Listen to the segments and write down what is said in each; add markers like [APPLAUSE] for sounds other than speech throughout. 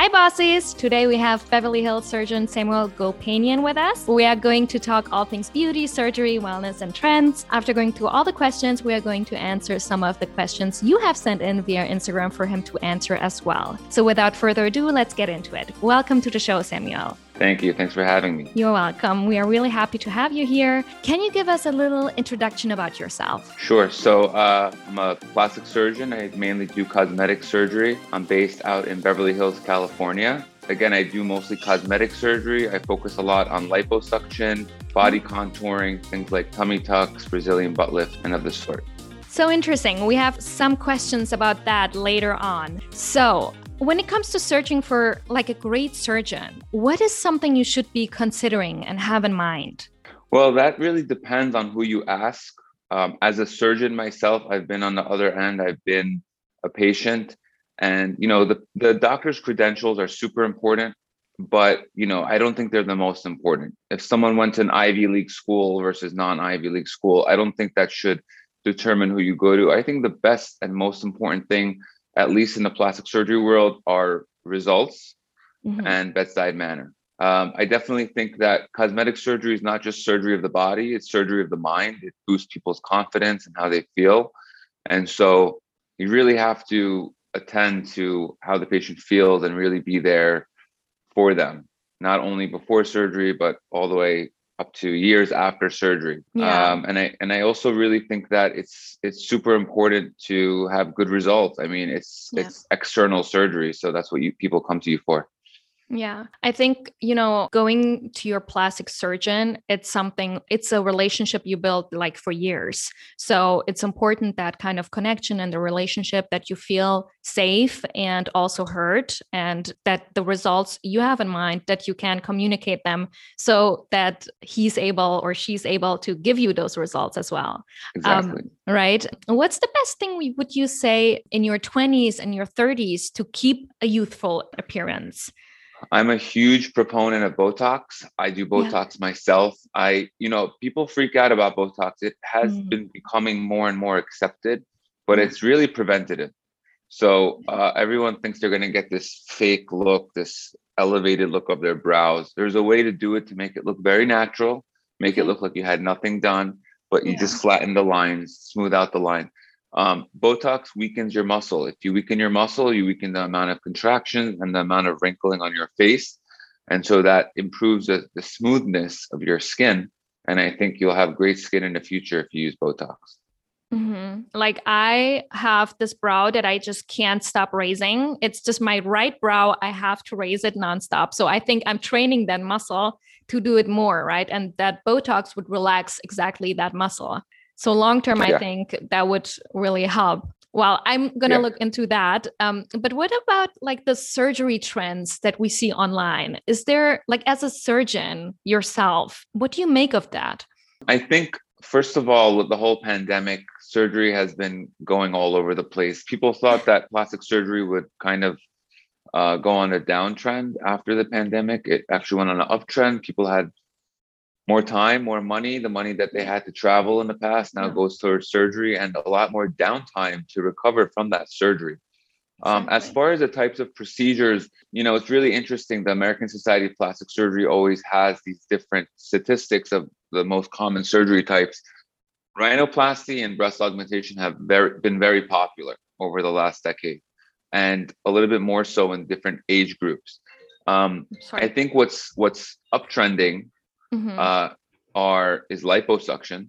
Hi, bosses! Today we have Beverly Hills surgeon Samuel Gopanian with us. We are going to talk all things beauty, surgery, wellness, and trends. After going through all the questions, we are going to answer some of the questions you have sent in via Instagram for him to answer as well. So, without further ado, let's get into it. Welcome to the show, Samuel. Thank you. Thanks for having me. You're welcome. We are really happy to have you here. Can you give us a little introduction about yourself? Sure. So, uh, I'm a plastic surgeon. I mainly do cosmetic surgery. I'm based out in Beverly Hills, California. Again, I do mostly cosmetic surgery. I focus a lot on liposuction, body contouring, things like tummy tucks, Brazilian butt lift, and of the sort. So interesting. We have some questions about that later on. So, when it comes to searching for like a great surgeon, what is something you should be considering and have in mind? Well, that really depends on who you ask. Um, as a surgeon myself, I've been on the other end. I've been a patient, and you know the the doctor's credentials are super important, but you know I don't think they're the most important. If someone went to an Ivy League school versus non Ivy League school, I don't think that should determine who you go to. I think the best and most important thing at least in the plastic surgery world, are results mm-hmm. and bedside manner. Um, I definitely think that cosmetic surgery is not just surgery of the body, it's surgery of the mind. It boosts people's confidence and how they feel. And so you really have to attend to how the patient feels and really be there for them, not only before surgery, but all the way up to years after surgery. Yeah. Um, and I and I also really think that it's it's super important to have good results. I mean, it's yeah. it's external surgery, so that's what you people come to you for. Yeah. I think, you know, going to your plastic surgeon, it's something, it's a relationship you build like for years. So it's important that kind of connection and the relationship that you feel safe and also heard, and that the results you have in mind that you can communicate them so that he's able or she's able to give you those results as well. Um, exactly. Um, right. What's the best thing we, would you say in your 20s and your 30s to keep a youthful appearance? I'm a huge proponent of Botox. I do Botox yeah. myself. I, you know, people freak out about Botox. It has mm. been becoming more and more accepted, but mm. it's really preventative. So uh, everyone thinks they're going to get this fake look, this elevated look of their brows. There's a way to do it to make it look very natural, make it look like you had nothing done, but you yeah. just flatten the lines, smooth out the line. Um, Botox weakens your muscle. If you weaken your muscle, you weaken the amount of contraction and the amount of wrinkling on your face. And so that improves the, the smoothness of your skin. And I think you'll have great skin in the future if you use Botox. Mm-hmm. Like I have this brow that I just can't stop raising. It's just my right brow. I have to raise it nonstop. So I think I'm training that muscle to do it more, right? And that Botox would relax exactly that muscle. So long term, yeah. I think that would really help. Well, I'm gonna yeah. look into that. Um, but what about like the surgery trends that we see online? Is there like as a surgeon yourself, what do you make of that? I think first of all, with the whole pandemic, surgery has been going all over the place. People thought that plastic surgery would kind of uh, go on a downtrend after the pandemic. It actually went on an uptrend. People had more time, more money. The money that they had to travel in the past now yeah. goes towards surgery and a lot more downtime to recover from that surgery. Um, as far as the types of procedures, you know, it's really interesting. The American Society of Plastic Surgery always has these different statistics of the most common surgery types. Rhinoplasty and breast augmentation have very, been very popular over the last decade, and a little bit more so in different age groups. Um, I think what's what's uptrending mm-hmm. uh, are is liposuction,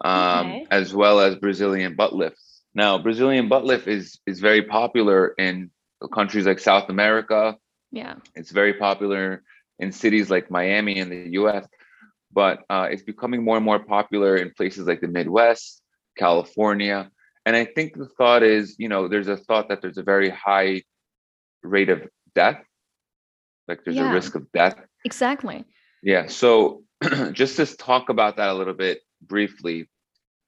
um, okay. as well as Brazilian butt lifts. Now, Brazilian butt lift is is very popular in countries like South America. Yeah, it's very popular in cities like Miami in the U.S. But uh, it's becoming more and more popular in places like the Midwest, California, and I think the thought is, you know, there's a thought that there's a very high rate of death, like there's yeah. a risk of death. Exactly. Yeah. So [CLEARS THROAT] just to talk about that a little bit briefly,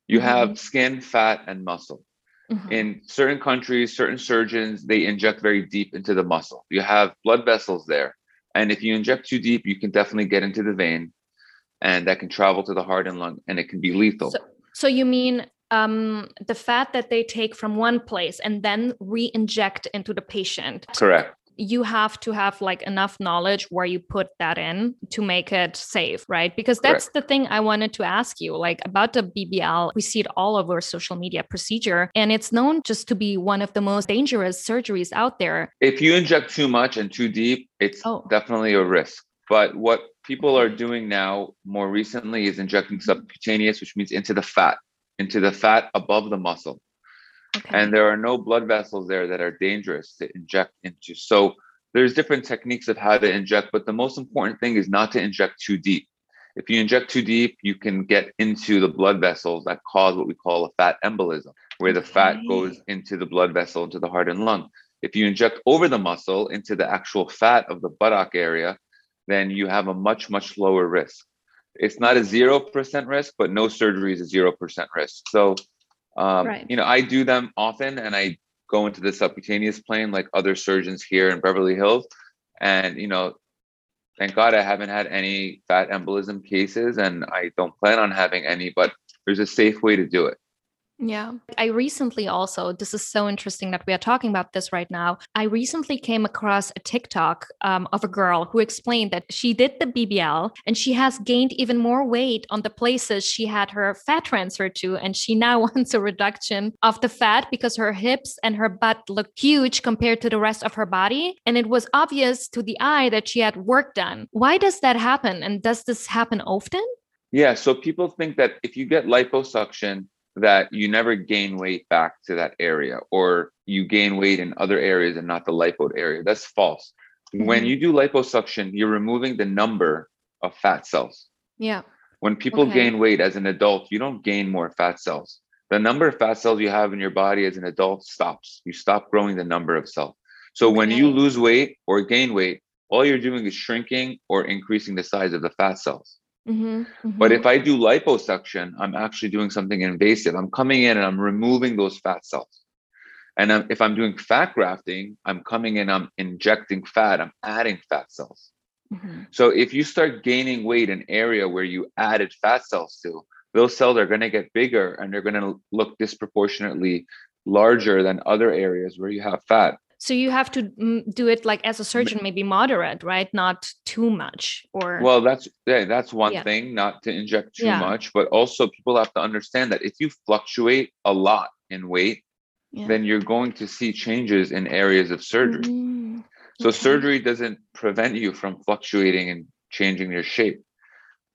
you mm-hmm. have skin, fat, and muscle. Mm-hmm. In certain countries, certain surgeons, they inject very deep into the muscle. You have blood vessels there. And if you inject too deep, you can definitely get into the vein and that can travel to the heart and lung and it can be lethal. So, so you mean um, the fat that they take from one place and then re inject into the patient? Correct you have to have like enough knowledge where you put that in to make it safe, right? Because that's Correct. the thing I wanted to ask you like about the BBL. We see it all over social media procedure, and it's known just to be one of the most dangerous surgeries out there. If you inject too much and too deep, it's oh. definitely a risk. But what people are doing now more recently is injecting subcutaneous, which means into the fat, into the fat above the muscle. Okay. And there are no blood vessels there that are dangerous to inject into. So there's different techniques of how to inject, but the most important thing is not to inject too deep. If you inject too deep, you can get into the blood vessels that cause what we call a fat embolism, where the fat goes into the blood vessel, into the heart and lung. If you inject over the muscle into the actual fat of the buttock area, then you have a much, much lower risk. It's not a 0% risk, but no surgery is a 0% risk. So, um, right. you know, I do them often and I go into the subcutaneous plane like other surgeons here in Beverly Hills. And, you know, thank God I haven't had any fat embolism cases and I don't plan on having any, but there's a safe way to do it. Yeah. I recently also, this is so interesting that we are talking about this right now. I recently came across a TikTok um, of a girl who explained that she did the BBL and she has gained even more weight on the places she had her fat transferred to. And she now [LAUGHS] wants a reduction of the fat because her hips and her butt look huge compared to the rest of her body. And it was obvious to the eye that she had work done. Why does that happen? And does this happen often? Yeah. So people think that if you get liposuction, that you never gain weight back to that area or you gain weight in other areas and not the lipo area. That's false. Mm-hmm. When you do liposuction, you're removing the number of fat cells. Yeah. When people okay. gain weight as an adult, you don't gain more fat cells. The number of fat cells you have in your body as an adult stops. You stop growing the number of cells. So okay. when you lose weight or gain weight, all you're doing is shrinking or increasing the size of the fat cells. Mm-hmm, mm-hmm. But if I do liposuction, I'm actually doing something invasive. I'm coming in and I'm removing those fat cells. And I'm, if I'm doing fat grafting, I'm coming in, I'm injecting fat, I'm adding fat cells. Mm-hmm. So if you start gaining weight in area where you added fat cells to, those cells are going to get bigger and they're going to look disproportionately larger than other areas where you have fat. So you have to mm, do it like as a surgeon, maybe moderate, right? Not too much, or well, that's yeah, that's one yeah. thing, not to inject too yeah. much, but also people have to understand that if you fluctuate a lot in weight, yeah. then you're going to see changes in areas of surgery. Mm-hmm. So okay. surgery doesn't prevent you from fluctuating and changing your shape,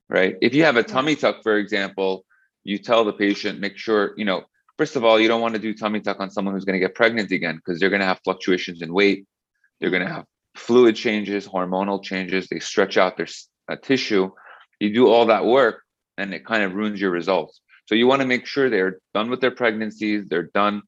right? If you have a tummy tuck, for example, you tell the patient, make sure you know First of all, you don't want to do tummy tuck on someone who's going to get pregnant again because they're going to have fluctuations in weight. They're going to have fluid changes, hormonal changes. They stretch out their uh, tissue. You do all that work and it kind of ruins your results. So you want to make sure they're done with their pregnancies, they're done,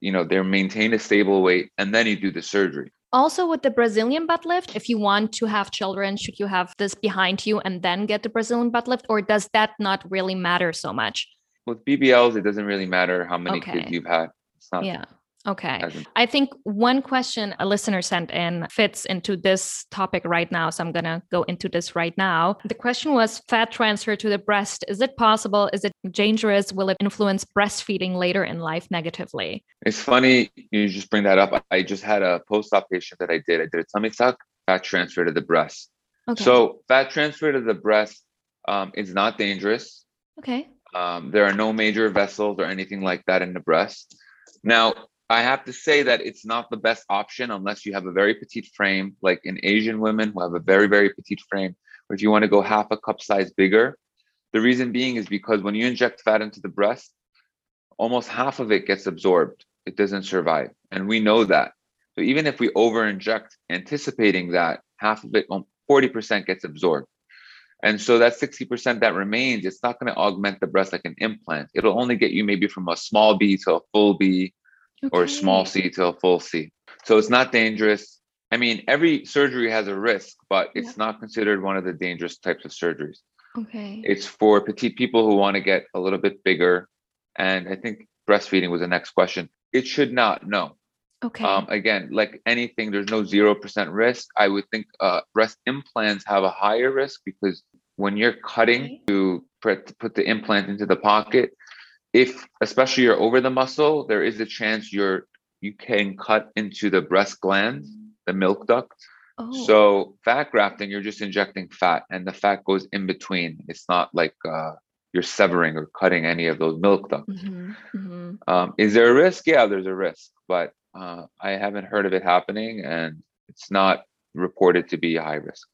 you know, they're maintained a stable weight, and then you do the surgery. Also, with the Brazilian butt lift, if you want to have children, should you have this behind you and then get the Brazilian butt lift, or does that not really matter so much? With BBLs, it doesn't really matter how many okay. kids you've had. It's not yeah. Okay. I think one question a listener sent in fits into this topic right now. So I'm going to go into this right now. The question was fat transfer to the breast. Is it possible? Is it dangerous? Will it influence breastfeeding later in life negatively? It's funny you just bring that up. I just had a post op patient that I did. I did a tummy tuck, fat transfer to the breast. Okay. So, fat transfer to the breast um, is not dangerous. Okay. Um, there are no major vessels or anything like that in the breast. Now, I have to say that it's not the best option unless you have a very petite frame, like in Asian women who have a very, very petite frame, or if you want to go half a cup size bigger. The reason being is because when you inject fat into the breast, almost half of it gets absorbed. It doesn't survive. And we know that. So even if we over inject, anticipating that half of it, 40% gets absorbed. And so that 60% that remains, it's not going to augment the breast like an implant. It'll only get you maybe from a small B to a full B okay. or a small C to a full C. So it's not dangerous. I mean, every surgery has a risk, but it's yeah. not considered one of the dangerous types of surgeries. Okay. It's for petite people who want to get a little bit bigger. And I think breastfeeding was the next question. It should not, no. Okay. Um, again, like anything, there's no 0% risk. I would think uh, breast implants have a higher risk because when you're cutting okay. to put, put the implant into the pocket, if especially you're over the muscle, there is a chance you're you can cut into the breast gland the milk duct. Oh. So fat grafting, you're just injecting fat, and the fat goes in between. It's not like uh, you're severing or cutting any of those milk ducts. Mhm, mhm. Um, is there a risk? Yeah, there's a risk, but uh, I haven't heard of it happening, and it's not reported to be a high risk.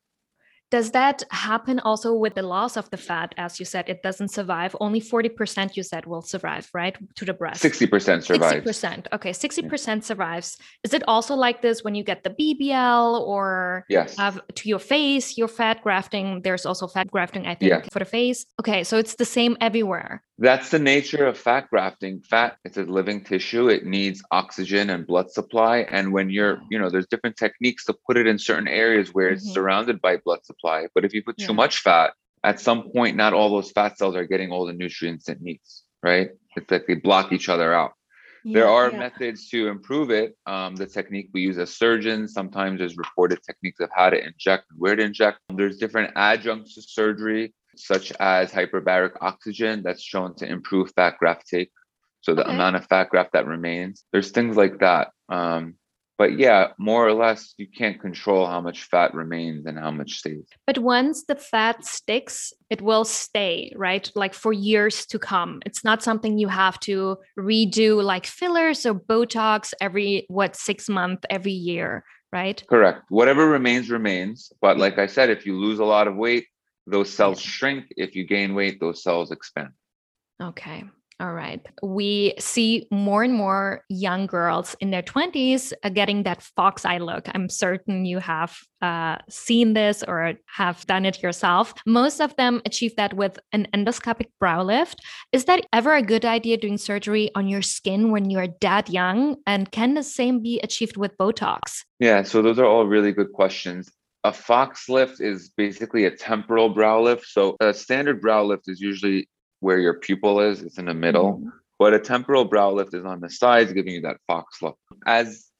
Does that happen also with the loss of the fat? As you said, it doesn't survive. Only 40% you said will survive, right? To the breast. Sixty percent survives. 60%. Okay, 60% survives. Is it also like this when you get the BBL or Yes. have to your face, your fat grafting? There's also fat grafting, I think, Yeah. for the face. Okay, so it's the same everywhere. That's the nature of fat grafting. Fat, it's a living tissue. It needs oxygen and blood supply. And when you're, you know, there's different techniques to put it in certain areas where it's Mhm. surrounded by blood supply. But if you put Yeah. too much fat, at some point, not all those fat cells are getting all the nutrients it needs, right? It's like they block each other out. there Yeah, are yeah. methods to improve it. Um, the technique we use as surgeons, sometimes there's reported techniques of how to inject and where to inject. There's different adjuncts to surgery, such as hyperbaric oxygen, that's shown to improve fat graft take. So the Okay. amount of fat graft that remains. There's things like that. Um, but yeah, more or less, you can't control how much fat remains and how much stays. But once the fat sticks, it will stay, right? Like for years to come. It's not something you have to redo like fillers or Botox every, what, six months, every year, right? Correct. Whatever remains, remains. But like I said, if you lose a lot of weight, those cells shrink. If you gain weight, those cells expand. Okay. All right. We see more and more young girls in their 20s uh, getting that fox eye look. I'm certain you have uh, seen this or have done it yourself. Most of them achieve that with an endoscopic brow lift. Is that ever a good idea doing surgery on your skin when you're that young? And can the same be achieved with Botox? Yeah, so those are all really good questions. A fox lift is basically a temporal brow lift. So a standard brow lift is usually where your pupil is, it's in the middle. Mhm. But a temporal brow lift is on the sides, giving you that fox look. As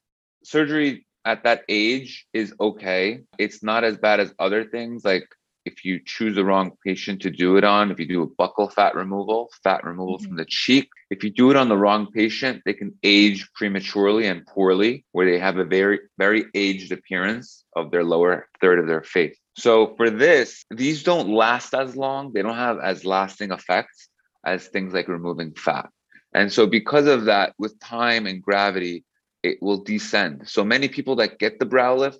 surgery at that age is okay, it's not as bad as other things. Like if you choose the wrong patient to do it on, if you do a buccal fat removal, fat removal from the cheek, if you do it on the wrong patient, they can age prematurely and poorly, where they have a very, very aged appearance of their lower third of their face. So for this, these don't last as long. They don't have as lasting effects as things like removing fat. And so because of that, with time and gravity, it will descend. So many people that get the brow lift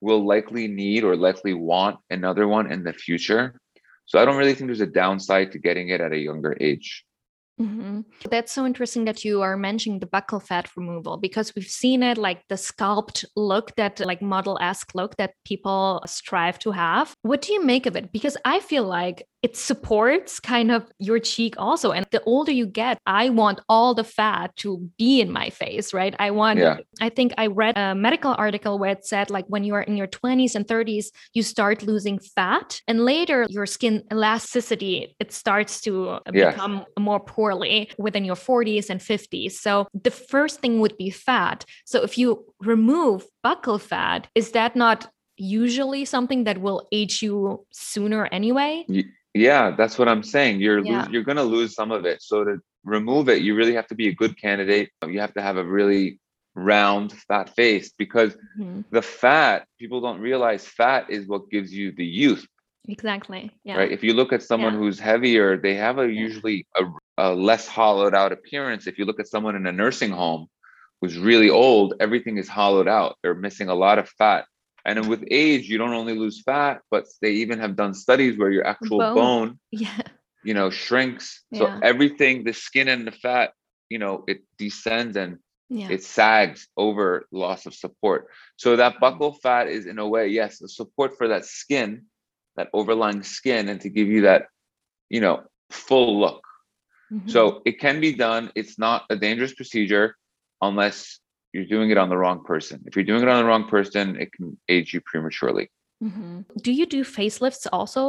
will likely need or likely want another one in the future. So I don't really think there's a downside to getting it at a younger age. Mhm. That's so interesting that you are mentioning the buccal fat removal because we've seen it like the sculpt look that like model esque look that people strive to have. What do you make of it? Because I feel like it supports kind of your cheek also. And the older you get, I want all the fat to be in my face, right? I want, Yeah. I think I read a medical article where it said like when you are in your 20s and 30s, you start losing fat and later your skin elasticity, it starts to Yes. become more poorly within your 40s and 50s. So the first thing would be fat. So if you remove buccal fat, is that not usually something that will age you sooner anyway? Yeah, that's what I'm saying. You're Yeah. lose, you're going to lose some of it. So to remove it, you really have to be a good candidate. You have to have a really round fat face because Mhm. the fat, people don't realize fat is what gives you the youth, Exactly. Yeah. right? If you look at someone Yeah. who's heavier, they have a usually a, a less hollowed out appearance. If you look at someone in a nursing home who's really old, everything is hollowed out. They're missing a lot of fat. And then with age, you don't only lose fat, but they even have done studies where your actual Bone. bone Yeah. you know shrinks so everything the skin and the fat you know it descends and Yeah. it sags over loss of support so that Mhm. buccal fat is in a way yes the support for that skin that overlying skin and to give you that you know full look Mhm. so it can be done it's not a dangerous procedure unless you're doing it on the wrong person if you're doing it on the wrong person it can age you prematurely Mhm. Do you do facelifts also?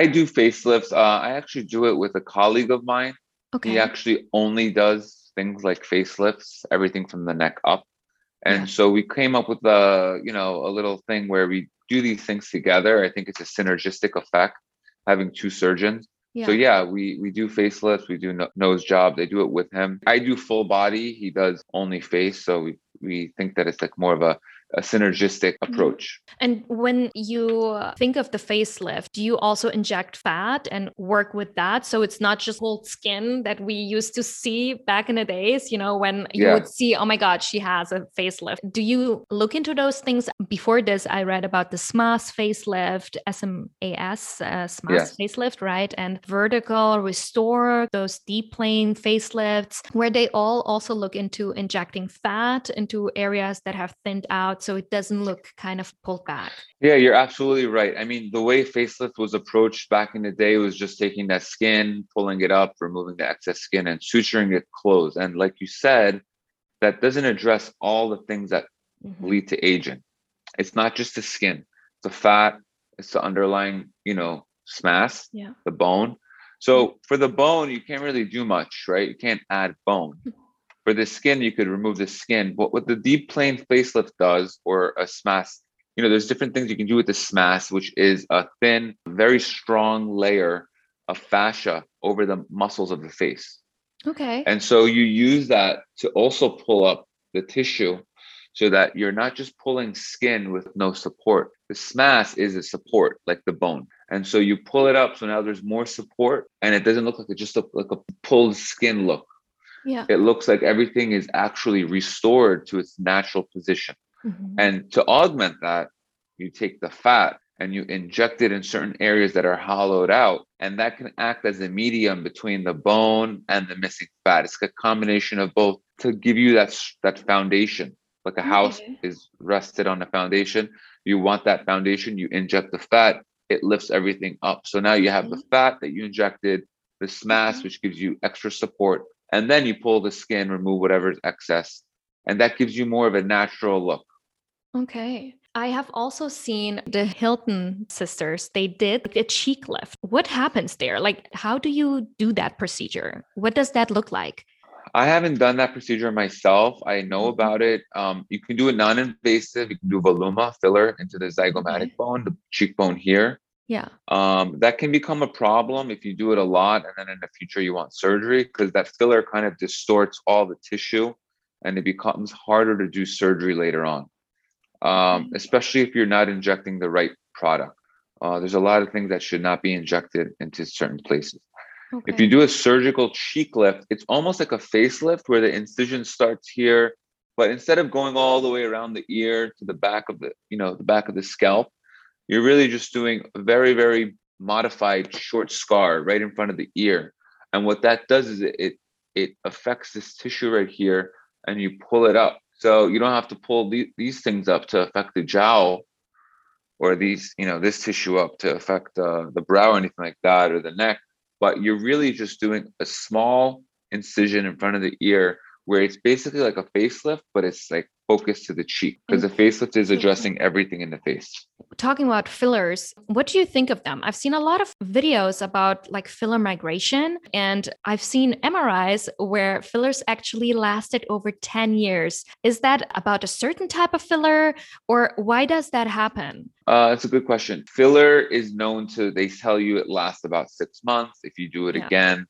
i do facelifts uh, i actually do it with a colleague of mine Okay. He actually only does things like facelifts, everything from the neck up. And Yeah. so we came up with a, you know, a little thing where we do these things together. I think it's a synergistic effect having two surgeons. Yeah. So yeah, we we do facelifts, we do no- nose job. They do it with him. I do full body. He does only face. So we we think that it's like more of a a synergistic Mm-hmm. approach. And when you think of the facelift, do you also inject fat and work with that? So it's not just whole skin that we used to see back in the days, you know, when you Yeah. would see, oh my God, she has a facelift. Do you look into those things? Before this, I read about the SMAS facelift, SMAS, uh, SMAS Yes. facelift, right? And vertical, restore, those deep plane facelifts, where they all also look into injecting fat into areas that have thinned out so it doesn't look kind of pulled back. Yeah, you're absolutely right. I mean, the way facelift was approached back in the day was just taking that skin, pulling it up, removing the excess skin, and suturing it closed. And like you said, that doesn't address all the things that Mhm. lead to aging. It's not just the skin, it's the fat, it's the underlying, you know, SMAS, Yeah. the bone. So for the bone, you can't really do much, right? You can't add bone. [LAUGHS] For the skin, you could remove the skin. But what the deep plane facelift does, or a SMAS, you know, there's different things you can do with the SMAS, which is a thin, very strong layer of fascia over the muscles of the face. Okay. And so you use that to also pull up the tissue so that you're not just pulling skin with no support. The SMAS is a support, like the bone. And so you pull it up. So now there's more support and it doesn't look like it just look like a pulled skin look. Yeah. It looks like everything is actually restored to its natural position. Mhm. And to augment that, you take the fat and you inject it in certain areas that are hollowed out. And that can act as a medium between the bone and the missing fat. It's a combination of both to give you that, that foundation. Like a house Okay. is rested on a foundation. You want that foundation, you inject the fat, it lifts everything up. So now you have the fat that you injected, the SMAS, Mhm. which gives you extra support. And then you pull the skin, remove whatever is excess. And that gives you more of a natural look. Okay. I have also seen the Hilton sisters. They did a cheek lift. What happens there? Like, how do you do that procedure? What does that look like? I haven't done that procedure myself. I know Mhm. about it. Um, you can do it non-invasive. You can do Voluma filler into the zygomatic Okay. bone, the cheekbone here. Yeah. Um, that can become a problem if you do it a lot, and then in the future you want surgery because that filler kind of distorts all the tissue, and it becomes harder to do surgery later on. Um, especially if you're not injecting the right product. Uh, there's a lot of things that should not be injected into certain places. If you do a surgical cheek lift, it's almost like a facelift where the incision starts here, but instead of going all the way around the ear to the back of the, you know, the back of the scalp, you're really just doing a very, very modified short scar right in front of the ear. And what that does is it it, it affects this tissue right here and you pull it up. So you don't have to pull the, these things up to affect the jowl or these, you know, this tissue up to affect uh, the brow or anything like that or the neck but you're really just doing a small incision in front of the ear where it's basically like a facelift, but it's like focused to the cheek because the facelift is addressing everything in the face. Talking about fillers, what do you think of them? I've seen a lot of videos about like filler migration, and I've seen MRIs where fillers actually lasted over 10 years. Is that about a certain type of filler, or why does that happen? Uh, that's a good question. Filler is known to, they tell you it lasts about six months. If you do it Yeah. again,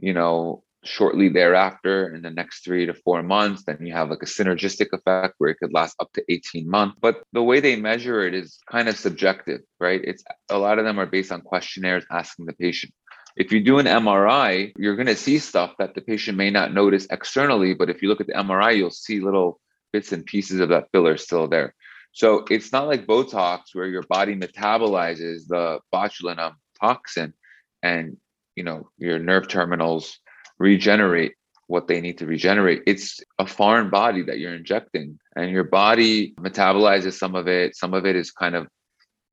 you know, shortly thereafter, in the next three to four months, then you have like a synergistic effect where it could last up to 18 months. But the way they measure it is kind of subjective, right? It's a lot of them are based on questionnaires asking the patient. If you do an MRI, you're going to see stuff that the patient may not notice externally, but if you look at the MRI, you'll see little bits and pieces of that filler still there. So it's not like Botox where your body metabolizes the botulinum toxin and you know your nerve terminals regenerate what they need to regenerate. It's a foreign body that you're injecting and your body metabolizes some of it. Some of it is kind of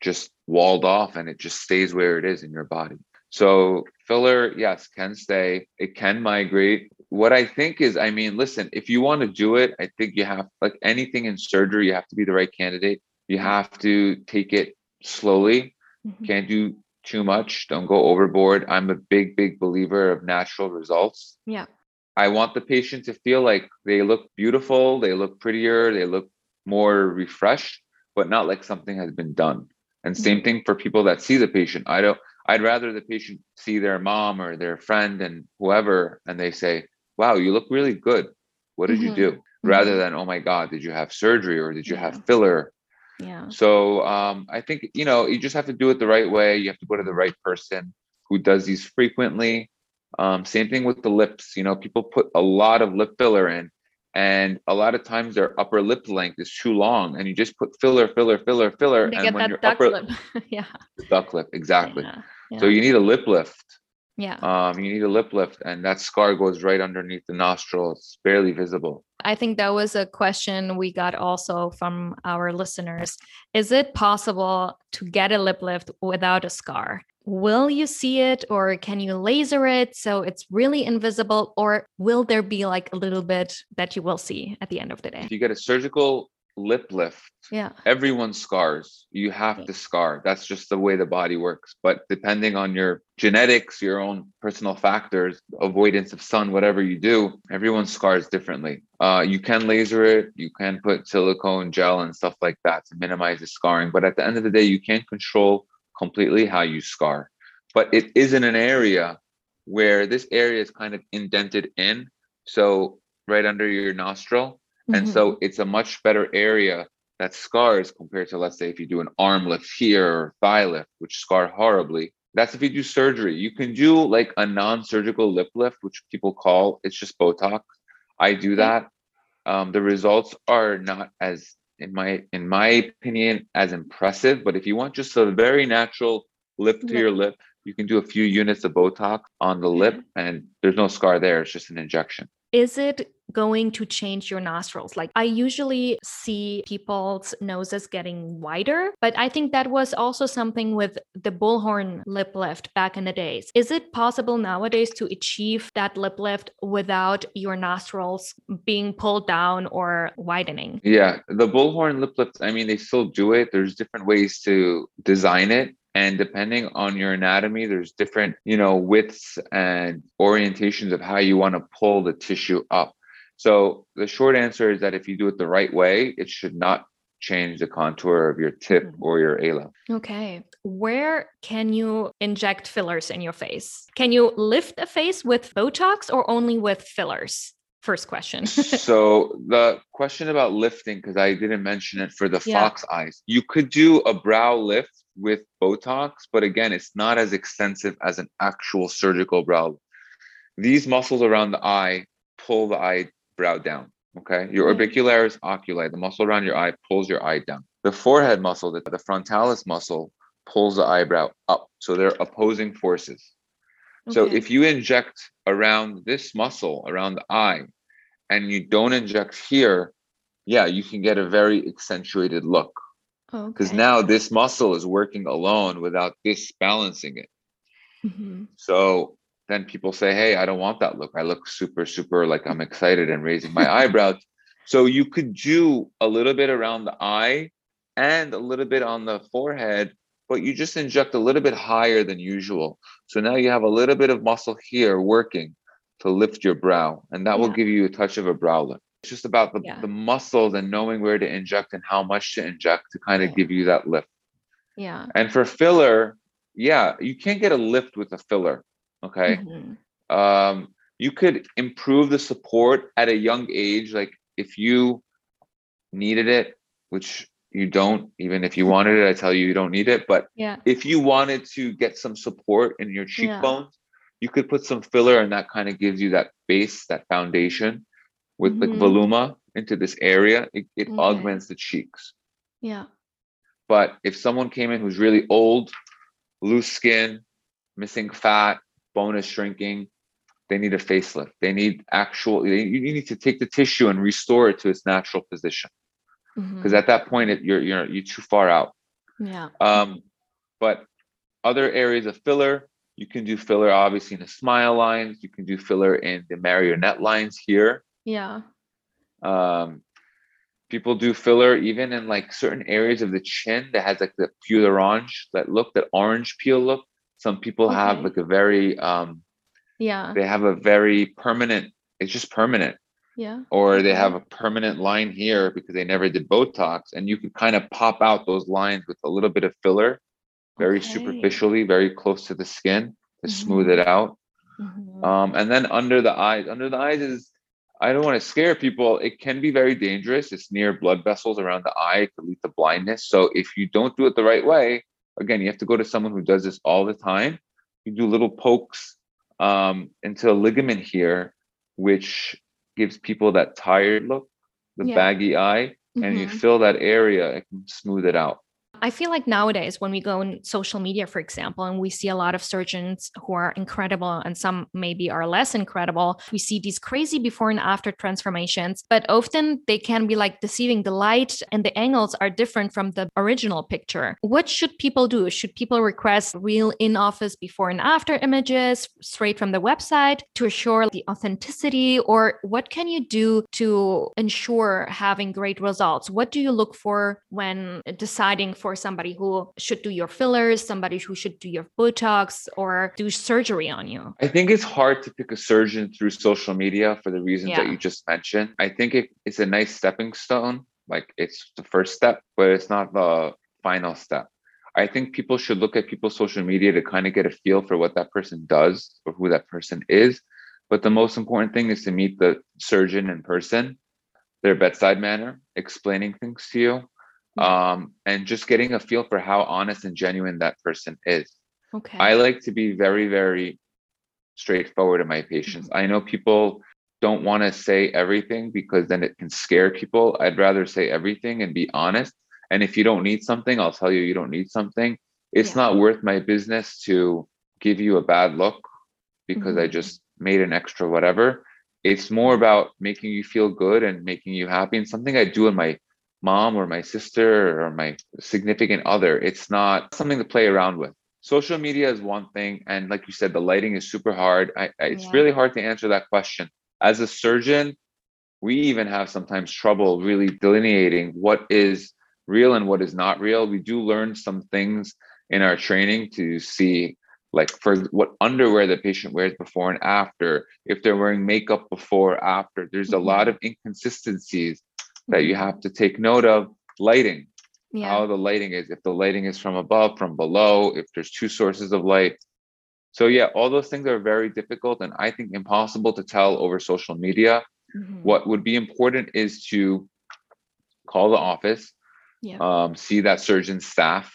just walled off and it just stays where it is in your body. So filler, yes, can stay. It can migrate. What I think is, I mean, listen, if you want to do it, I think you have like anything in surgery, you have to be the right candidate. You have to take it slowly. Mhm. Can't do too much. Don't go overboard. I'm a big, big believer of natural results. Yeah. I want the patient to feel like they look beautiful, they look prettier, they look more refreshed, but not like something has been done. And same thing for people that see the patient. I don't I'd rather the patient see their mom or their friend and whoever and they say, "Wow, you look really good. What did Mhm. you do?" rather Mhm. than oh my god did you have surgery or did you Yeah. have filler Yeah. so um, I think you know you just have to do it the right way. You have to go to the right person who does these frequently. Um, same thing with the lips. You know, people put a lot of lip filler in, and a lot of times their upper lip length is too long, and you just put filler, filler, filler, filler, and get when your that duck upper lip. [LAUGHS] yeah. duck lip exactly. Yeah. So you need a lip lift. Yeah. Um, you need a lip lift, and that scar goes right underneath the nostril. It's barely visible. I think that was a question we got also from our listeners. Is it possible to get a lip lift without a scar? Will you see it or can you laser it so it's really invisible? Or will there be like a little bit that you will see at the end of the day? If you get a surgical lip lift, Yeah. everyone scars. You have Yeah. to scar. That's just the way the body works. But depending on your genetics, your own personal factors, avoidance of sun, whatever you do, everyone scars differently. Uh, you can laser it, you can put silicone gel and stuff like that to minimize the scarring. But at the end of the day, you can't control completely how you scar. But it is in an area where this area is kind of indented in. So right under your nostril. And Mhm. so it's a much better area that scars compared to, let's say, if you do an arm lift here or thigh lift, which scar horribly. That's if you do surgery. You can do like a non surgical lip lift, which people call it's just Botox. I do that. Um, the results are not as, in my in my opinion, as impressive. But if you want just a very natural lift to Lip. your lip, you can do a few units of Botox on the lip, and there's no scar there. It's just an injection. is it going to change your nostrils? Like I usually see people's noses getting wider, but I think that was also something with the bullhorn lip lift back in the days. Is it possible nowadays to achieve that lip lift without your nostrils being pulled down or widening? Yeah, the bullhorn lip lift, I mean, they still do it. There's different ways to design it. And depending on your anatomy, there's different, you know, widths and orientations of how you want to pull the tissue up. So the short answer is that if you do it the right way, it should not change the contour of your tip Mhm. or your ala. Okay. Where can you inject fillers in your face? Can you lift a face with Botox or only with fillers? First question. [LAUGHS] so the question about lifting, because I didn't mention it for the Yeah. fox eyes, you could do a brow lift with Botox, but again, it's not as extensive as an actual surgical brow. These muscles around the eye pull the eyebrow down. Okay, your orbicularis oculi, the muscle around your eye, pulls your eye down. The forehead muscle, the, the frontalis muscle, pulls the eyebrow up. So they're opposing forces. So Okay. if you inject around this muscle around the eye and you don't inject here, yeah, you can get a very accentuated look because Okay. now this muscle is working alone without this balancing it. Mhm. So then people say, Hey, I don't want that look. I look super, super like I'm excited and raising my eyebrows. So you could do a little bit around the eye and a little bit on the forehead, but you just inject a little bit higher than usual. So now you have a little bit of muscle here working to lift your brow, and that will give you a touch of a brow lift. It's just about the, Yeah. the muscles and knowing where to inject and how much to inject to kind of Yeah. give you that lift. Yeah. And for filler, yeah, you can't get a lift with a filler. Okay. Mhm. Um, you could improve the support at a young age. Like if you needed it, which you don't, even if you wanted it, I tell you, you don't need it. But Yeah. if you wanted to get some support in your Yeah. cheekbones, you could put some filler and that kind of gives you that base, that foundation with like Mhm. voluma into this area. It, it Okay. augments the cheeks. Yeah. But if someone came in who's really old, loose skin, missing fat, bone is shrinking, they need a facelift. They need actual, they- you need to take the tissue and restore it to its natural position. Because Mhm. at that point, it, you're, you're, you're too far out. Yeah. Um, but other areas of filler, you can do filler obviously in the smile lines. You can do filler in the marionette lines here. Yeah. Um, people do filler even in like certain areas of the chin that has like the peau d'orange, that look, that orange peel look. Some people have like a very, um, Yeah. they have a very permanent, it's just permanent. Yeah. Or they have a permanent line here because they never did Botox. And you can kind of pop out those lines with a little bit of filler, very Okay. superficially, very close to the skin to smooth Mhm. it out. Mhm. Um, and then under the eyes, under the eyes is, I don't want to scare people. It can be very dangerous. It's near blood vessels around the eye. It could lead to blindness. So if you don't do it the right way, again, you have to go to someone who does this all the time. You do little pokes um, into a ligament here, which gives people that tired look, the yeah. baggy eye, and mm-hmm. you fill that area, it can smooth it out. I feel like nowadays, when we go on social media, for example, and we see a lot of surgeons who are incredible and some maybe are less incredible, we see these crazy before and after transformations, but often they can be like deceiving. The light and the angles are different from the original picture. What should people do? Should people request real in office before and after images straight from the website to assure the authenticity? Or what can you do to ensure having great results? What do you look for when deciding for somebody who should do your fillers, somebody who should do your Botox or do surgery on you? I think it's hard to pick a surgeon through social media for the reasons yeah. that you just mentioned. I think it, it's a nice stepping stone. Like it's the first step, but it's not the final step. I think people should look at people's social media to kind of get a feel for what that person does or who that person is. But the most important thing is to meet the surgeon in person, their bedside manner, explaining things to you, um, and just getting a feel for how honest and genuine that person is. Okay. I like to be very, very straightforward to my patients. Mm-hmm. I know people don't want to say everything because then it can scare people. I'd rather say everything and be honest. And if you don't need something, I'll tell you you don't need something. It's yeah. not worth my business to give you a bad look because mm-hmm. I just made an extra whatever. It's more about making you feel good and making you happy. And something I do in my mom or my sister or my significant other. It's not something to play around with. Social media is one thing. And like you said, the lighting is super hard. I, I, it's yeah. really hard to answer that question. As a surgeon, we even have sometimes trouble really delineating what is real and what is not real. We do learn some things in our training to see like for what underwear the patient wears before and after, if they're wearing makeup before, after. There's mm-hmm. a lot of inconsistencies that you have to take note of lighting yeah. how the lighting is if the lighting is from above from below if there's two sources of light so yeah all those things are very difficult and i think impossible to tell over social media mm-hmm. what would be important is to call the office yeah. um, see that surgeon's staff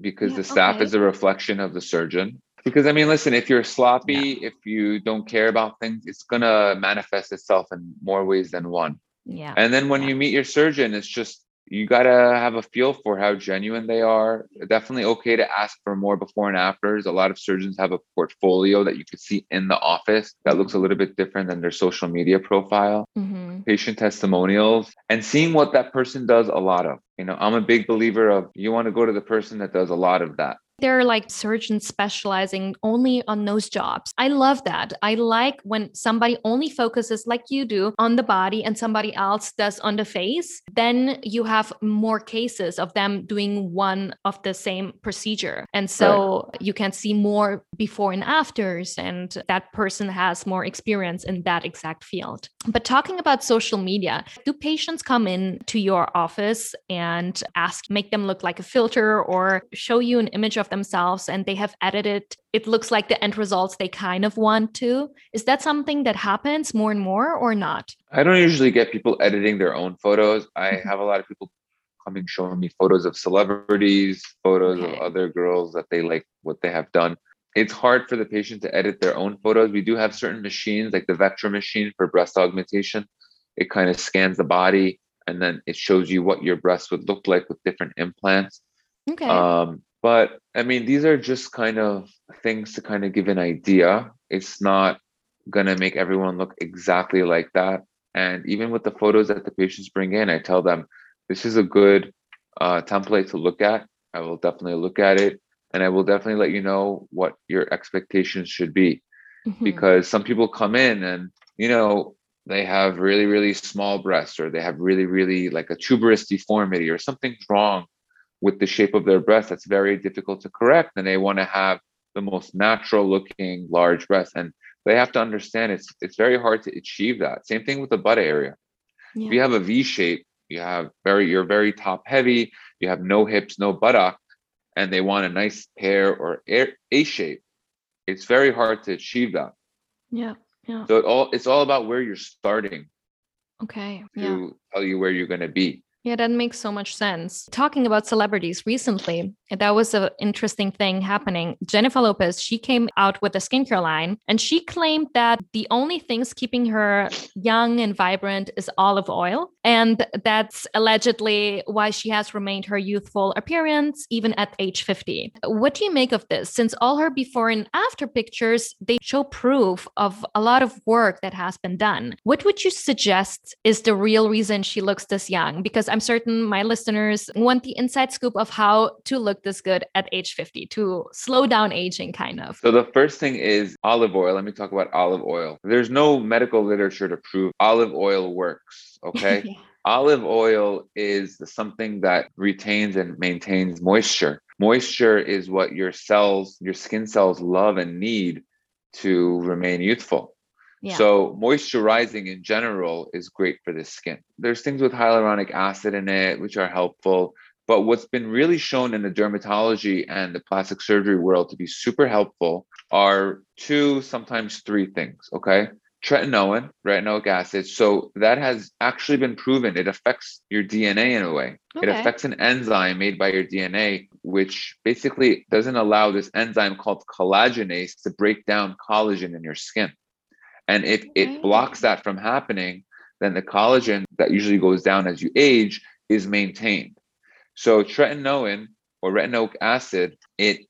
because yeah, the staff okay. is a reflection of the surgeon because i mean listen if you're sloppy if you don't care about things it's going to manifest itself in more ways than one yeah. And then when yeah. you meet your surgeon, it's just you got to have a feel for how genuine they are. Definitely okay to ask for more before and afters. A lot of surgeons have a portfolio that you could see in the office that looks a little bit different than their social media profile. Mm-hmm. Patient testimonials and seeing what that person does a lot of. You know, I'm a big believer of you want to go to the person that does a lot of that. There are like surgeons specializing only on those jobs. I love that. I like when somebody only focuses, like you do, on the body and somebody else does on the face. Then you have more cases of them doing one of the same procedure. And so right. you can see more before and afters, and that person has more experience in that exact field. But talking about social media, do patients come in to your office and ask, make them look like a filter or show you an image of of themselves and they have edited it looks like the end results they kind of want to. Is that something that happens more and more or not? I don't usually get people editing their own photos. I mm-hmm. have a lot of people coming showing me photos of celebrities photos okay. of other girls that they like what they have done. It's hard for the patient to edit their own photos. We do have certain machines like the Vectra machine for breast augmentation. It kind of scans the body and then it shows you what your breast would look like with different implants. Okay. Um, but I mean, these are just kind of things to kind of give an idea. It's not going to make everyone look exactly like that. And even with the photos that the patients bring in, I tell them this is a good uh, template to look at. I will definitely look at it and I will definitely let you know what your expectations should be. Mm-hmm. Because some people come in and, you know, they have really, really small breasts or they have really, really like a tuberous deformity or something's wrong with the shape of their breast that's very difficult to correct and they want to have the most natural looking large breast and they have to understand it's it's very hard to achieve that same thing with the butt area yeah. if you have a v shape you have very you're very top heavy you have no hips no buttock and they want a nice pear or a shape it's very hard to achieve that yeah Yeah. So it all it's all about where you're starting Okay. to Yeah. tell you where you're going to be. Yeah, that makes so much sense. Talking about celebrities recently, that was an interesting thing happening. Jennifer Lopez, she came out with a skincare line and she claimed that the only things keeping her young and vibrant is olive oil. And that's allegedly why she has remained her youthful appearance even at age 50. What do you make of this? Since all her before and after pictures, they show proof of a lot of work that has been done. What would you suggest is the real reason she looks this young? Because I'm certain my listeners want the inside scoop of how to look this good at age 50 to slow down aging, kind of. So the first thing is olive oil. Let me talk about olive oil. There's no medical literature to prove olive oil works. Okay. [LAUGHS] olive oil is something that retains and maintains moisture. Moisture is what your cells, your skin cells love and need to remain youthful. Yeah. So moisturizing in general is great for the skin. There's things with hyaluronic acid in it which are helpful, but what's been really shown in the dermatology and the plastic surgery world to be super helpful are two, sometimes three things, okay? Tretinoin, retinoic acid. So that has actually been proven it affects your DNA in a way. It affects an enzyme made by your DNA, which basically doesn't allow this enzyme called collagenase to break down collagen in your skin. And if it blocks that from happening, then the collagen that usually goes down as you age is maintained. So tretinoin or retinoic acid, it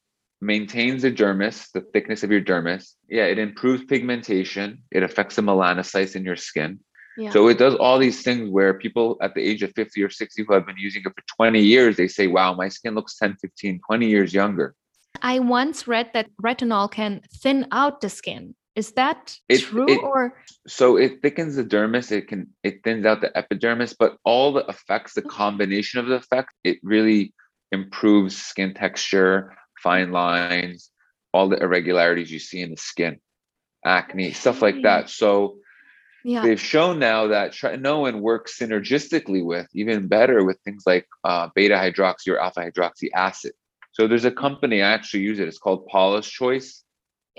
maintains the dermis, the thickness of your dermis. Yeah, it improves pigmentation. It affects the melanocytes in your skin. yeah. So it does all these things where people at the age of 50 or 60 who have been using it for 20 years, they say, wow, my skin looks 10, 15, 20 years younger. I once read that retinol can thin out the skin. Is that It- true it- or So it thickens the dermis, it can it thins out the epidermis, but all the effects, the combination of the effects, it really improves skin texture, fine lines, all the irregularities you see in the skin, acne, stuff like that. So yeah? they've shown now that tretinoin works synergistically with even better with things like uh, beta hydroxy or alpha hydroxy acid. So there's a company I actually use it. It's called Paula's Choice.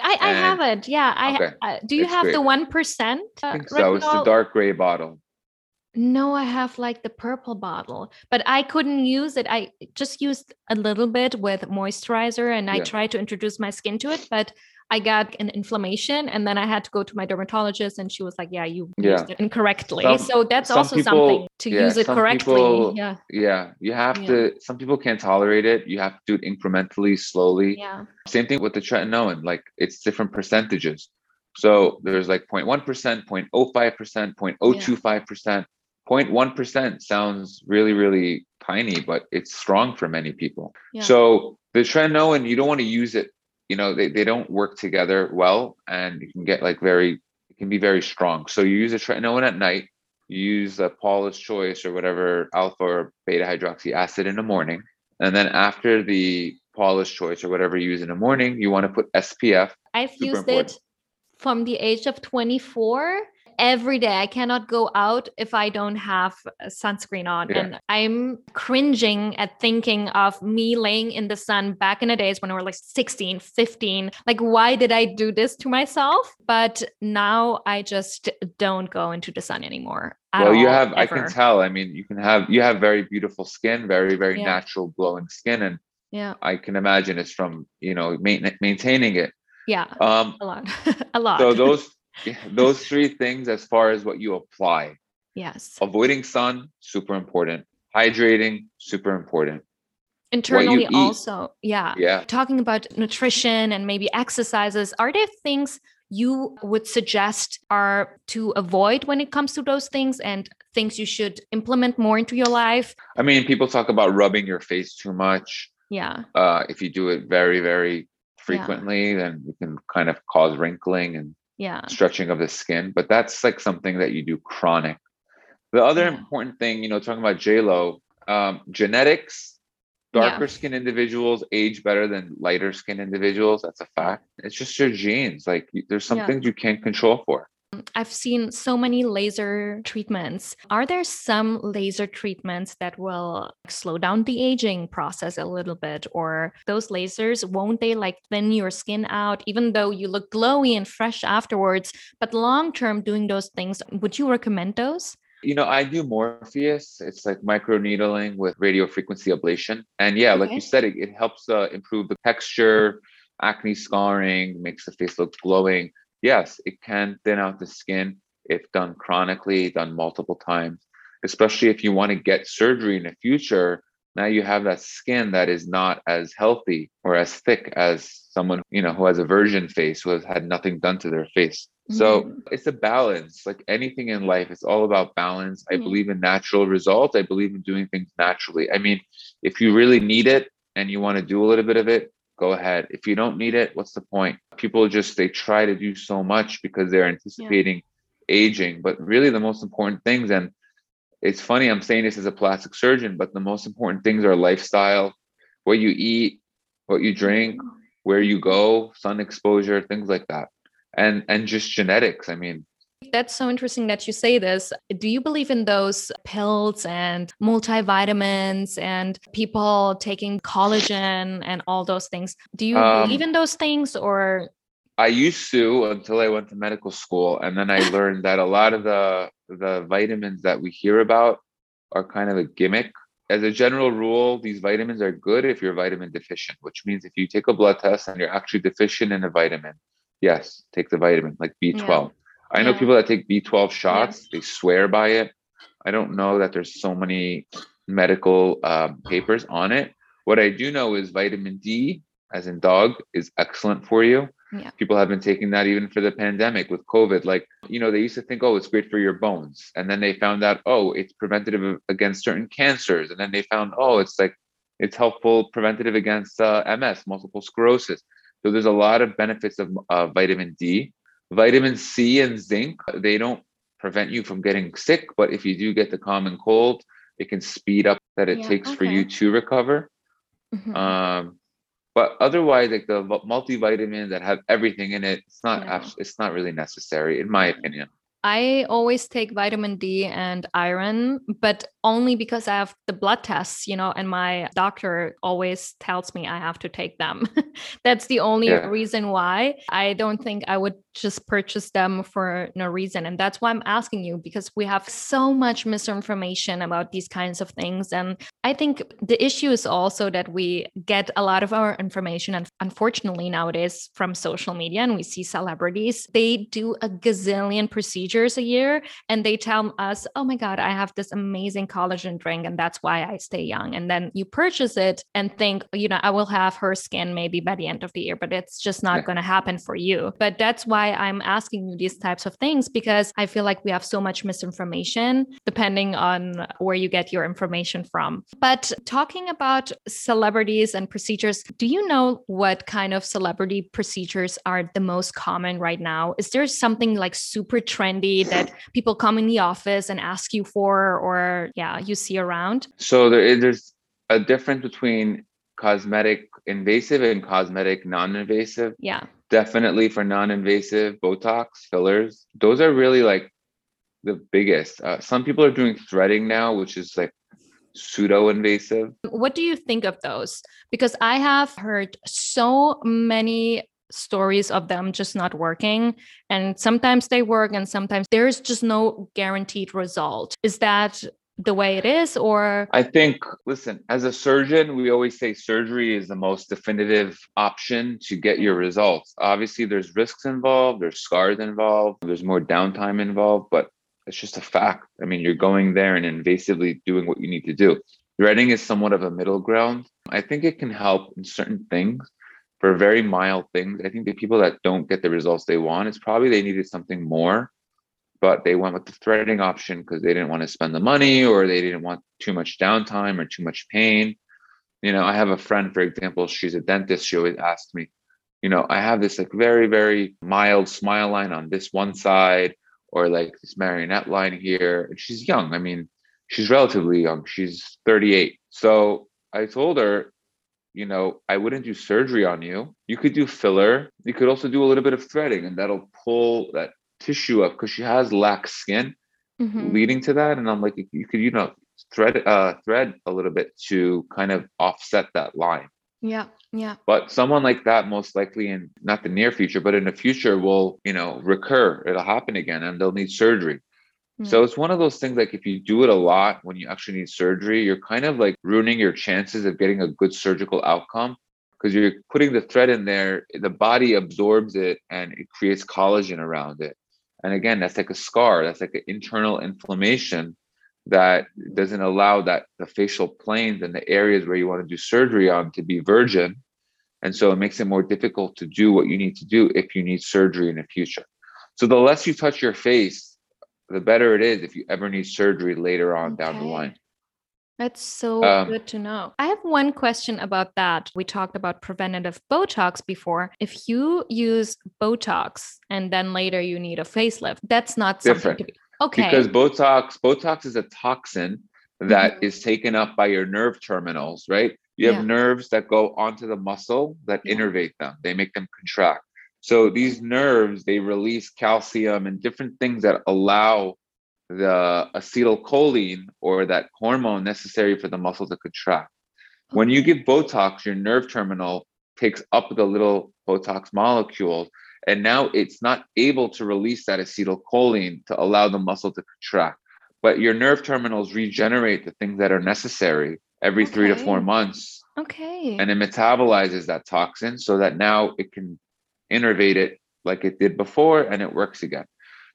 I, I and- haven't. Yeah. I Okay, uh, do you it's have the one percent? Think so. It's the dark gray bottle. No, I have like the purple bottle, but I couldn't use it. I just used a little bit with moisturizer and I tried to introduce my skin to it, but I got an inflammation and then I had to go to my dermatologist and she was like, Yeah, you Yeah. used it incorrectly. Some- so that's also people- something to yeah, use it correctly. people- yeah. Yeah, you have Yeah. to. Some people can't tolerate it. You have to do it incrementally, slowly. Yeah. Same thing with the tretinoin. Like it's different percentages. So there's like 0.1%, 0.05%, 0.025%. 0.1% sounds really, really tiny, but it's strong for many people. Yeah. So the tretinoin, you don't want to use it. You know, they, they don't work together well, and you can get like very, it can be very strong. So you use a tretinoin at night. You use a Paula's Choice or whatever alpha or beta hydroxy acid in the morning, and then after the Paula's Choice or whatever you use in the morning, you want to put SPF. I've used important. it from the age of 24 every day. I cannot go out if I don't have a sunscreen on. Yeah. And I'm cringing at thinking of me laying in the sun back in the days when I was like 16, 15. Like, why did I do this to myself? But now I just don't go into the sun anymore. well, you all, have, I can tell. I mean, you can have, you have very beautiful skin, very, very Yeah. natural glowing skin. And Yeah. I can imagine it's from, you know, main, maintaining it. Yeah. Um, A lot. [LAUGHS] a lot. so those, those three things as far as what you apply, yes. avoiding sun, super important. Hydrating, super important. Internally, also. Yeah. Yeah. talking about nutrition and maybe exercises, are there things you would suggest are to avoid when it comes to those things and things you should implement more into your life? I mean, people talk about rubbing your face too much. Yeah. Uh, if you do it very, very frequently, then you can kind of cause wrinkling and Yeah. stretching of the skin. But that's like something that you do chronic. The other Yeah. important thing, you know, talking about J Lo, um, genetics. Yeah. Darker skin individuals age better than lighter skin individuals. That's a fact. It's just your genes. Like there's some Yeah. things you can't control for. I've seen so many laser treatments. Are there some laser treatments that will slow down the aging process a little bit? Or those lasers, won't they like thin your skin out, even though you look glowy and fresh afterwards? But long term, doing those things, would you recommend those? You know, I do Morpheus. It's like microneedling with radio frequency ablation. And yeah, okay. like you said, it, it helps uh, improve the texture, acne scarring, makes the face look glowing. Yes, it can thin out the skin if done chronically, done multiple times, especially if you want to get surgery in the future. Now you have that skin that is not as healthy or as thick as someone, you know, who has a virgin face, who has had nothing done to their face. So mm-hmm. it's a balance. Like anything in life, it's all about balance. I mm-hmm. believe in natural results. I believe in doing things naturally. I mean, if you really need it and you want to do a little bit of it, go ahead. If you don't need it, what's the point? People just they try to do so much because they're anticipating yeah. aging, but really the most important things and it's funny I'm saying this as a plastic surgeon, but the most important things are lifestyle, what you eat, what you drink, where you go, sun exposure, things like that and and just genetics i mean that's so interesting that you say this. Do you believe in those pills and multivitamins and people taking collagen and all those things? Do you um, believe in those things or? I used to until I went to medical school. And then I learned that a lot of the, the vitamins that we hear about are kind of a gimmick. As a general rule, these vitamins are good if you're vitamin deficient, which means if you take a blood test and you're actually deficient in a vitamin, yes, take the vitamin like B12. Yeah. I know yeah. people that take B12 shots, yeah. they swear by it. I don't know that there's so many medical um, papers on it. What I do know is vitamin D, as in dog, is excellent for you. Yeah. People have been taking that even for the pandemic with COVID. Like, you know, they used to think, oh, it's great for your bones. And then they found out, oh, it's preventative against certain cancers. And then they found, oh, it's like, it's helpful preventative against uh, MS, multiple sclerosis. So there's a lot of benefits of uh, vitamin D. Vitamin C and zinc, they don't prevent you from getting sick, but if you do get the common cold, it can speed up that it yeah, takes okay. for you to recover. Mm-hmm. Um, but otherwise, like the multivitamins that have everything in it, it's not yeah. it's not really necessary, in my opinion. I always take vitamin D and iron, but only because I have the blood tests, you know, and my doctor always tells me I have to take them. [LAUGHS] That's the only yeah. reason why. I don't think I would just purchase them for no reason. And that's why I'm asking you because we have so much misinformation about these kinds of things. And I think the issue is also that we get a lot of our information, and unfortunately nowadays from social media, and we see celebrities, they do a gazillion procedures a year and they tell us, oh my God, I have this amazing collagen drink and that's why I stay young. And then you purchase it and think, oh, you know, I will have her skin maybe by the end of the year, but it's just not yeah. going to happen for you. But that's why why I'm asking you these types of things because I feel like we have so much misinformation depending on where you get your information from. But talking about celebrities and procedures, do you know what kind of celebrity procedures are the most common right now? Is there something like super trendy that people come in the office and ask you for, or yeah, you see around? So there is, there's a difference between cosmetic invasive and cosmetic non-invasive. Yeah definitely for non-invasive botox fillers those are really like the biggest uh, some people are doing threading now which is like pseudo invasive what do you think of those because i have heard so many stories of them just not working. And sometimes they work and sometimes there's just no guaranteed result. Is that the way it is or? I think listen as a surgeon we always say surgery is the most definitive option to get your mm-hmm. results. Obviously there's risks involved there's scars involved there's more downtime involved but it's just a fact. I mean you're going there and invasively doing what you need to do. Threading is somewhat of a middle ground. I think it can help in certain things for very mild things i think the people that don't get the results they want it's probably they needed something more but they went with the threading option because they didn't want to spend the money or they didn't want too much downtime or too much pain. You know, I have a friend, for example, she's a dentist. She always asks me, you know, I have this like very, very mild smile line on this one side or like this marionette line here. And she's young. I mean, she's relatively young. She's 38. So I told her, you know, I wouldn't do surgery on you. You could do filler. You could also do a little bit of threading and that'll pull that tissue up because she has lax skin Mhm. leading to that. And I'm like, you could, you know, thread uh thread a little bit to kind of offset that line. Yeah. Yeah. But someone like that most likely in not the near future, but in the future will, you know, recur. It'll happen again and they'll need surgery. Hmm. So it's one of those things like if you do it a lot when you actually need surgery, you're kind of like ruining your chances of getting a good surgical outcome because you're putting the thread in there, the body absorbs it and it creates collagen around it. And again, that's like a scar, that's like an internal inflammation that doesn't allow that the facial planes and the areas where you want to do surgery on to be virgin. And so it makes it more difficult to do what you need to do if you need surgery in the future. So the less you touch your face, the better it is if you ever need surgery later on down the line. That's so Um, good to know. I have one question about that. We talked about preventative Botox before. If you use Botox and then later you need a facelift, that's not something Different. to be okay. Because Botox, Botox is a toxin that Mhm. is taken up by your nerve terminals, right? You have Yeah. nerves that go onto the muscle that Yeah. innervate them. They make them contract. So these nerves, they release calcium and different things that allow the acetylcholine or that hormone necessary for the muscle to contract. When you give Botox, your nerve terminal takes up the little Botox molecule, and now it's not able to release that acetylcholine to allow the muscle to contract. But your nerve terminals regenerate the things that are necessary every three to four months, okay. and it metabolizes that toxin so that now it can innervate it like it did before and it works again.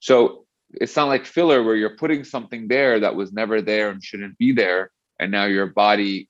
So it's not like filler where you're putting something there that was never there and shouldn't be there, and now your body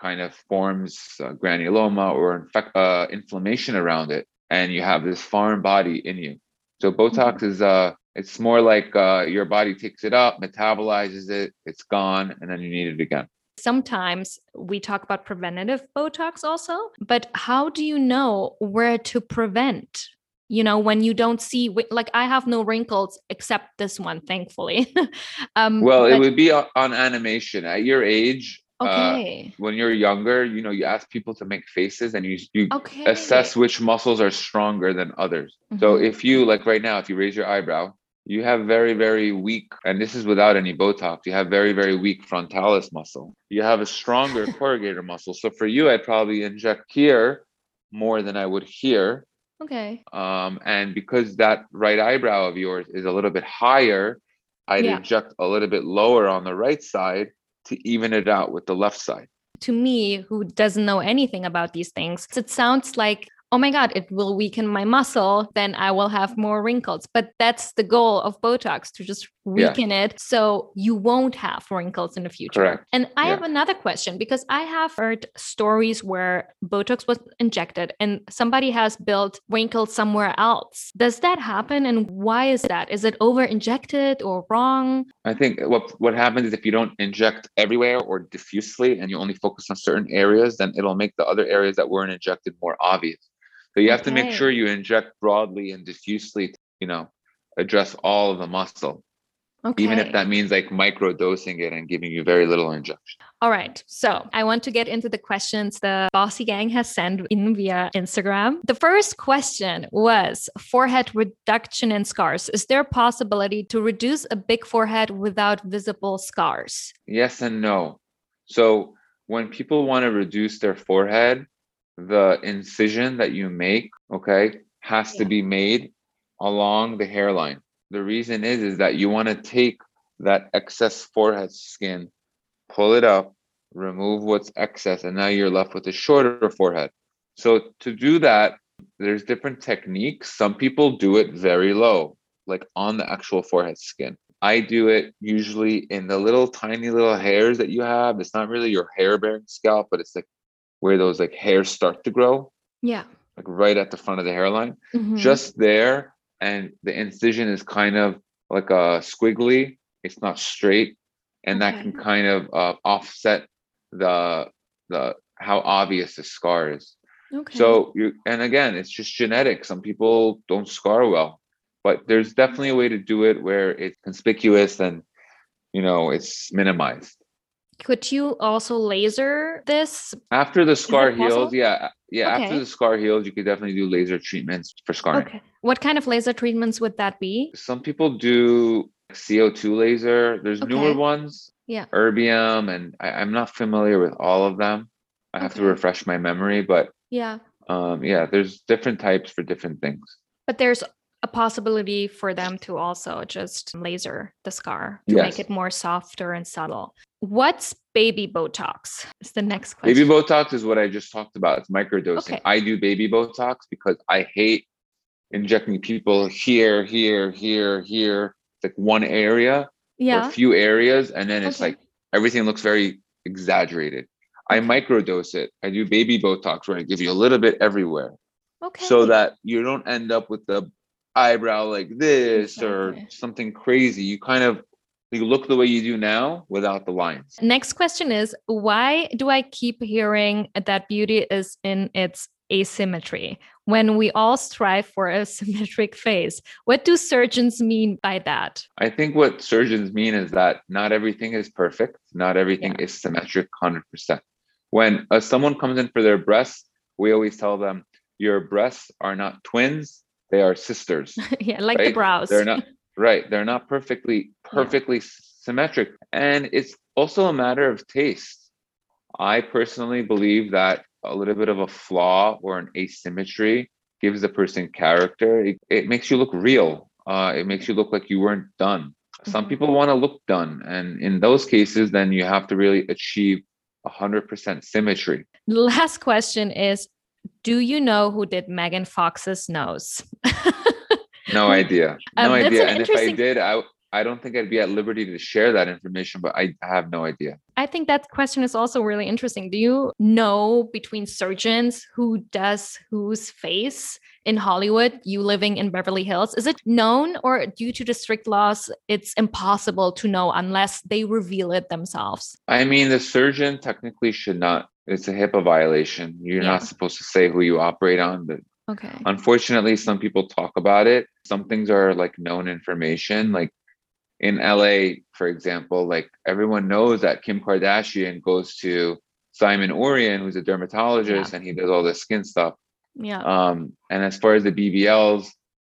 kind of forms uh, granuloma or uh, inflammation around it, and you have this foreign body in you. So Botox is uh, it's more like uh, your body takes it up, metabolizes it, it's gone, and then you need it again. Sometimes we talk about preventative Botox also, but how do you know where to prevent? You know, when you don't see, like I have no wrinkles except this one, thankfully. [LAUGHS] um, Well, it would be on animation at your age. Uh, okay. when you're younger, you know, you ask people to make faces and you you okay. assess which muscles are stronger than others. So Mhm. if you like right now, if you raise your eyebrow, you have very very weak, and this is without any Botox. You have very very weak frontalis muscle. You have a stronger [LAUGHS] corrugator muscle. So for you, I'd probably inject here more than I would here. Okay. Um, and because that right eyebrow of yours is a little bit higher, I'd Yeah. inject a little bit lower on the right side to even it out with the left side. To me, who doesn't know anything about these things, it sounds like, oh my God, it will weaken my muscle, then I will have more wrinkles. But that's the goal of Botox to just Yeah. weaken it so you won't have wrinkles in the future. Correct. And I Yeah. have another question because I have heard stories where Botox was injected and somebody has built wrinkles somewhere else. Does that happen? And why is that? Is it over injected or wrong? I think what what happens is if you don't inject everywhere or diffusely and you only focus on certain areas, then it'll make the other areas that weren't injected more obvious. So you have to make sure you inject broadly and diffusely, to, you know, address all of the muscle, Okay. even if that means like micro dosing it and giving you very little injection. All right. So I want to get into the questions the Bossy Gang has sent in via Instagram. The first question was forehead reduction and scars. Is there a possibility to reduce a big forehead without visible scars? Yes and no. So when people want to reduce their forehead, the incision that you make, okay, has to be made along the hairline. The reason is is that you want to take that excess forehead skin, pull it up, remove what's excess, and now you're left with a shorter forehead. So to do that, there's different techniques. Some people do it very low, like on the actual forehead skin. I do it usually in the little tiny little hairs that you have. It's not really your hair bearing scalp, but it's like where those like hairs start to grow, Yeah. like right at the front of the hairline. Mhm. Just there. And the incision is kind of like a squiggly, it's not straight. And that can kind of uh, offset the the how obvious the scar is. okay. So you and again, it's just genetic. Some people don't scar well, but there's definitely a way to do it where it's conspicuous and you know it's minimized. Could you also laser this? After the scar heals, yeah, yeah. After the scar heals, you could definitely do laser treatments for scarring. Okay. What kind of laser treatments would that be? Some people do CO2 laser. There's newer ones, Yeah. erbium, and I, I'm not familiar with all of them. I have to refresh my memory, but Yeah. um, yeah, there's different types for different things. But there's a possibility for them to also just laser the scar to Yes. make it more softer and subtle. What's baby Botox? Is the next question. Baby Botox is what I just talked about. It's microdosing. Okay. I do baby Botox because I hate injecting people here, here, here, here, like one area or a few areas, and then it's Okay. like everything looks very exaggerated. I microdose it. I do baby Botox where I give you a little bit everywhere Okay. so that you don't end up with the eyebrow like this or something crazy. You kind of you look the way you do now without the lines. Next question is why do I keep hearing that beauty is in its asymmetry when we all strive for a [LAUGHS] symmetric face? What do surgeons mean by that? I think what surgeons mean is that not everything is perfect, not everything Yeah. is symmetric 100%. When uh, someone comes in for their breasts, we always tell them, Your breasts are not twins, they are sisters. [LAUGHS] yeah, like the brows. They're not right, they're not perfectly, perfectly symmetric. And it's also a matter of taste. I personally believe that a little bit of a flaw or an asymmetry gives the person character. It, it makes you look real. Uh, it makes you look like you weren't done. Some Mhm. people want to look done, and in those cases, then you have to really achieve 100% symmetry. The last question is Do you know who did Megan Fox's nose? [LAUGHS] No idea. Um, No that's idea. an And if I did, I I don't think I'd be at liberty to share that information, but I have no idea. I think that question is also really interesting. Do you know between surgeons who does whose face in Hollywood, you living in Beverly Hills? Is it known or due to the strict laws, it's impossible to know unless they reveal it themselves? I mean, the surgeon technically should not. It's a HIPAA violation. You're Yeah. not supposed to say who you operate on, but Okay. unfortunately, some people talk about it. Some things are like known information. Like in LA, for example, like everyone knows that Kim Kardashian goes to Simon Ourian, who's a dermatologist, and he does all this skin stuff. Yeah. Um, and as far as the BBLs,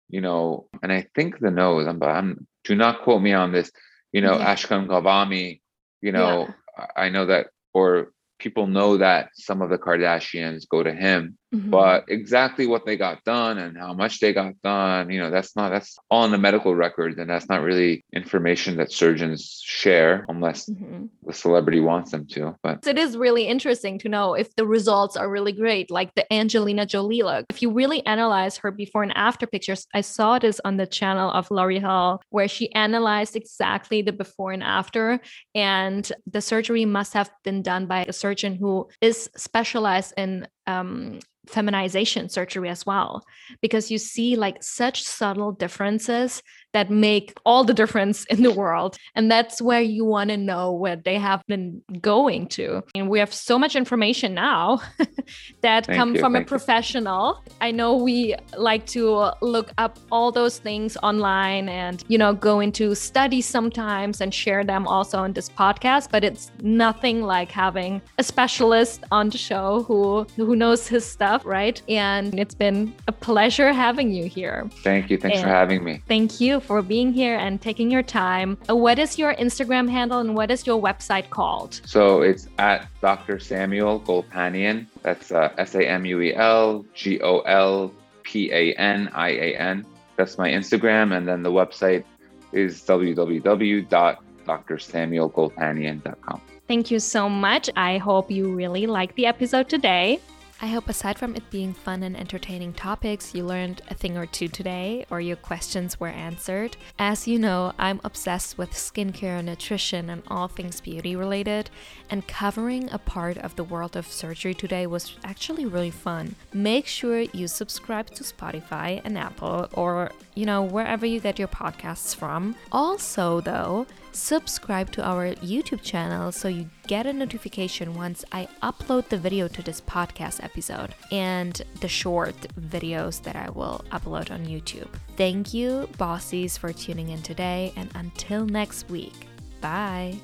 you know, and I think the nose, I'm, I'm do not quote me on this, you know, Yeah. Ashkan Ghavami, you know, I I know that, or people know that some of the Kardashians go to him, Mhm. but exactly what they got done and how much they got done, you know, that's not, that's all in the medical records. And that's not really information that surgeons share unless Mhm. the celebrity wants them to. But It is really interesting to know if the results are really great, like the Angelina Jolie look. If you really analyze her before and after pictures, I saw this on the channel of L'Oreal where she analyzed exactly the before and after. And the surgery must have been done by a surgeon who is specialized in um, feminization surgery as well, because you see like such subtle differences that make all the difference in the world. And that's where you want to know where they have been going to. And we have so much information now [LAUGHS] that Thank come you, from a thank you. professional. I know we like to look up all those things online and, you know, go into studies sometimes and share them also on this podcast, but it's nothing like having a specialist on the show who who knows his stuff, right? And it's been a pleasure having you here. thank you. Thanks for having me. Thank you for being here and taking your time. Uh, What is your Instagram handle and what is your website called? So it's at Dr. Samuel Golpanian. That's uh, S A M U E L G O L P A N I A N. That's my Instagram. And then the website is www.drsamuelgolpanian.com. Thank you so much. I hope you really liked the episode today. I hope aside from it being fun and entertaining topics, you learned a thing or two today or your questions were answered. As you know, I'm obsessed with skincare, nutrition, and all things beauty related, and covering a part of the world of surgery today was actually really fun. Make sure you subscribe to Spotify and Apple or, you know, wherever you get your podcasts from. Also, though, subscribe to our YouTube channel so you get a notification once I upload the video to this podcast episode and the short videos that I will upload on YouTube. Thank you, bossies, for tuning in today, and until next week, bye.